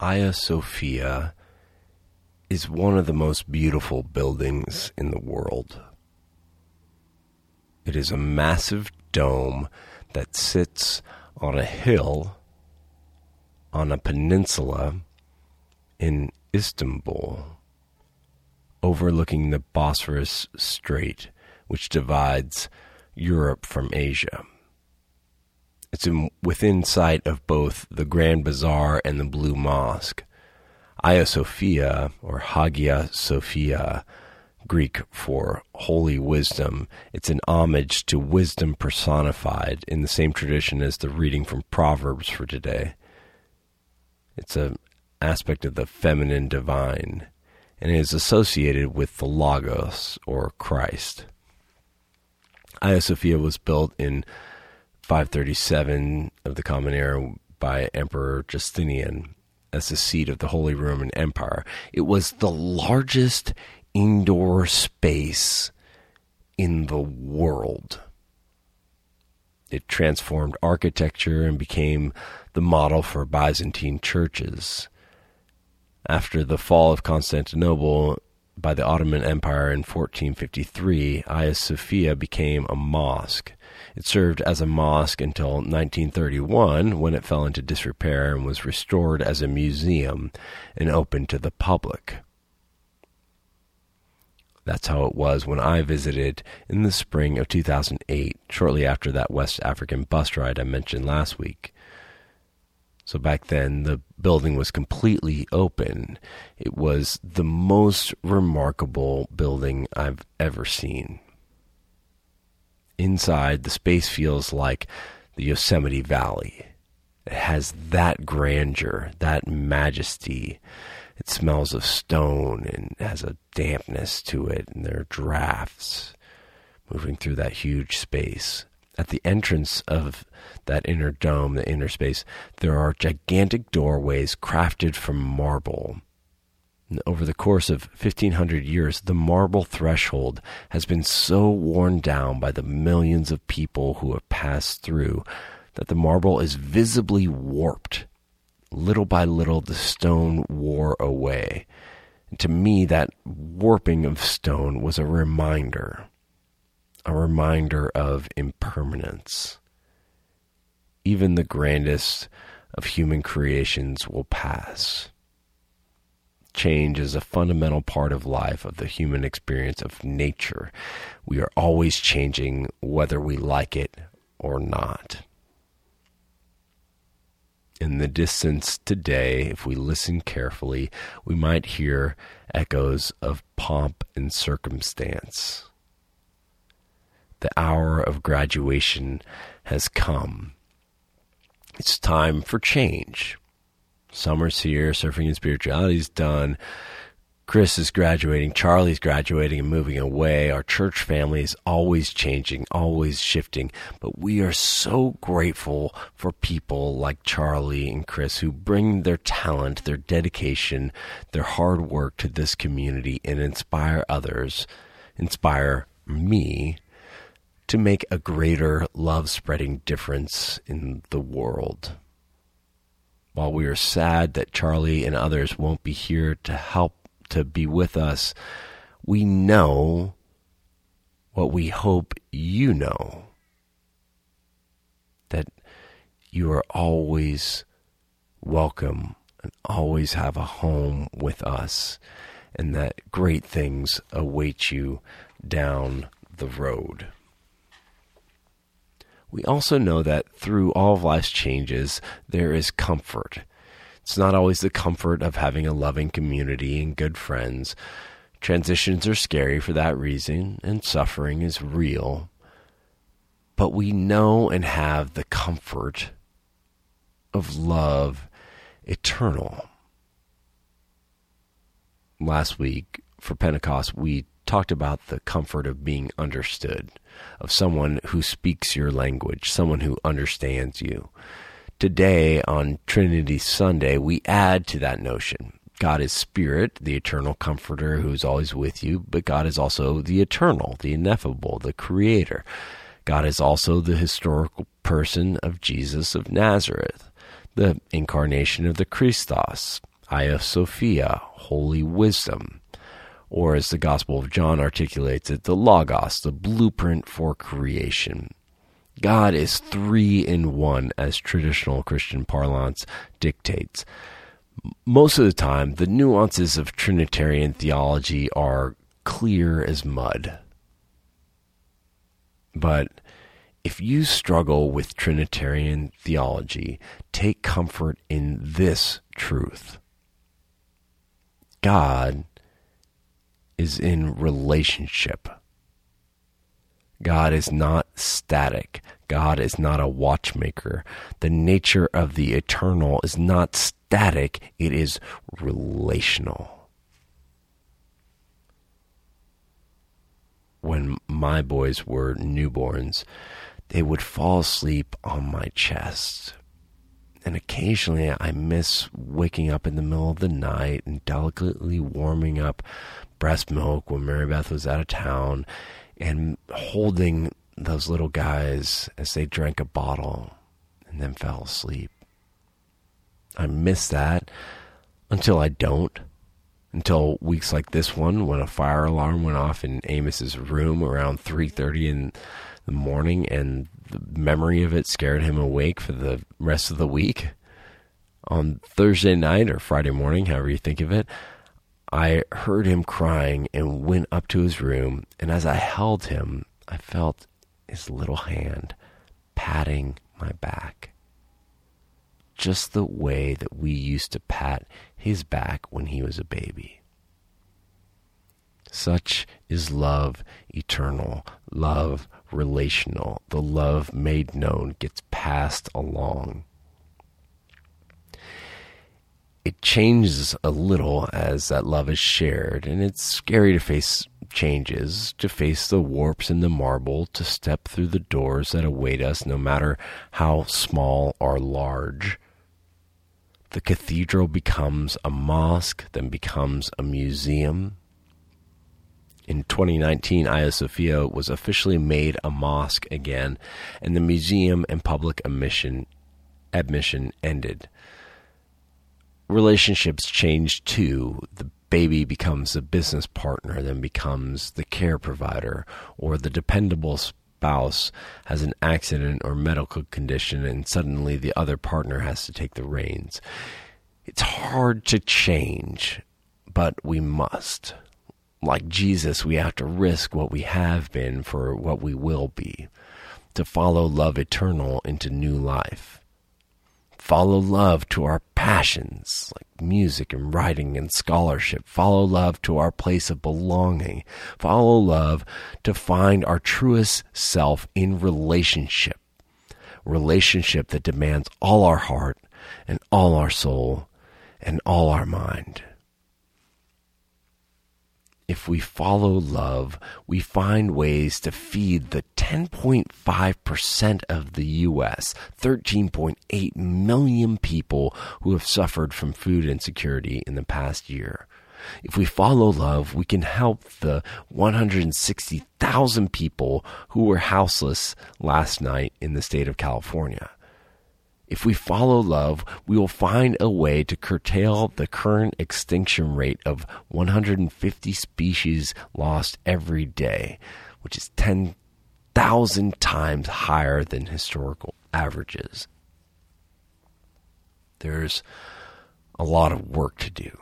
Hagia Sophia is one of the most beautiful buildings in the world. It is a massive dome that sits on a hill on a peninsula in Istanbul, overlooking the Bosphorus Strait, which divides Europe from Asia. It's in, within sight of both the Grand Bazaar and the Blue Mosque. Hagia Sophia, or Hagia Sophia, Greek for holy wisdom. It's an homage to wisdom personified in the same tradition as the reading from Proverbs for today. It's an aspect of the feminine divine and is associated with the Logos or Christ. Hagia Sophia was built in 537 of the Common Era by Emperor Justinian as the seat of the Holy Roman Empire. It was the largest indoor space in the world. It transformed architecture and became the model for Byzantine churches. After the fall of Constantinople by the Ottoman Empire in 1453, Hagia Sophia became a mosque. It served as a mosque until 1931 when it fell into disrepair and was restored as a museum and open to the public. That's how it was when I visited in the spring of 2008, shortly after that West African bus ride I mentioned last week. So back then, the building was completely open. It was the most remarkable building I've ever seen. Inside, the space feels like the Yosemite Valley. It has that grandeur, that majesty. It smells of stone and has a dampness to it, and there are drafts moving through that huge space. At the entrance of that inner dome, the inner space, there are gigantic doorways crafted from marble. Over the course of 1500 years, the marble threshold has been so worn down by the millions of people who have passed through that the marble is visibly warped. Little by little, the stone wore away. And to me, that warping of stone was a reminder, a reminder of impermanence. Even the grandest of human creations will pass change is a fundamental part of life, of the human experience, of nature. We are always changing whether we like it or not. In the distance today, if we listen carefully, we might hear echoes of pomp and circumstance. The hour of graduation has come. It's time for change. Summer's here, surfing and spirituality's done. Chris is graduating, Charlie's graduating and moving away. Our church family is always changing, always shifting. But we are so grateful for people like Charlie and Chris who bring their talent, their dedication, their hard work to this community and inspire others, inspire me to make a greater love spreading difference in the world. While we are sad that Charlie and others won't be here to help to be with us, we know what we hope you know that you are always welcome and always have a home with us, and that great things await you down the road. We also know that through all of life's changes, there is comfort. It's not always the comfort of having a loving community and good friends. Transitions are scary for that reason, and suffering is real. But we know and have the comfort of love eternal. Last week for Pentecost, we talked about the comfort of being understood, of someone who speaks your language, someone who understands you. Today, on Trinity Sunday, we add to that notion. God is spirit, the eternal comforter who's always with you, but God is also the eternal, the ineffable, the creator. God is also the historical person of Jesus of Nazareth, the incarnation of the Christos, Hagia Sophia, holy wisdom. Or, as the Gospel of John articulates it, the Logos, the blueprint for creation. God is three in one, as traditional Christian parlance dictates. Most of the time, the nuances of Trinitarian theology are clear as mud. But if you struggle with Trinitarian theology, take comfort in this truth God is in relationship. God is not static. God is not a watchmaker. The nature of the eternal is not static, it is relational. When my boys were newborns, they would fall asleep on my chest. And occasionally I miss waking up in the middle of the night and delicately warming up breast milk when Mary Beth was out of town and holding those little guys as they drank a bottle and then fell asleep. I miss that until I don't. Until weeks like this one, when a fire alarm went off in Amos's room around 3:30 in the morning, and the memory of it scared him awake for the rest of the week. On Thursday night or Friday morning, however you think of it, I heard him crying and went up to his room. And as I held him, I felt his little hand patting my back. Just the way that we used to pat his back when he was a baby. Such is love eternal, love relational. The love made known gets passed along it changes a little as that love is shared, and it's scary to face changes, to face the warps in the marble, to step through the doors that await us, no matter how small or large. The cathedral becomes a mosque, then becomes a museum. In 2019, Hagia Sophia was officially made a mosque again, and the museum and public admission, admission ended relationships change too. The baby becomes a business partner, then becomes the care provider, or the dependable spouse has an accident or medical condition, and suddenly the other partner has to take the reins. It's hard to change, but we must. Like Jesus, we have to risk what we have been for what we will be, to follow love eternal into new life follow love to our passions like music and writing and scholarship. Follow love to our place of belonging. Follow love to find our truest self in relationship. Relationship that demands all our heart and all our soul and all our mind if we follow love, we find ways to feed the 10.5% of the U.S., 13.8 million people who have suffered from food insecurity in the past year. If we follow love, we can help the 160,000 people who were houseless last night in the state of California. If we follow love, we will find a way to curtail the current extinction rate of 150 species lost every day, which is 10,000 times higher than historical averages. There's a lot of work to do.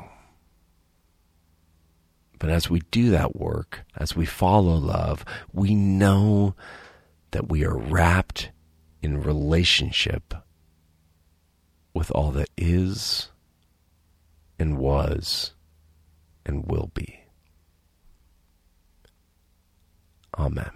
But as we do that work, as we follow love, we know that we are wrapped in relationship with all that is and was and will be. Amen.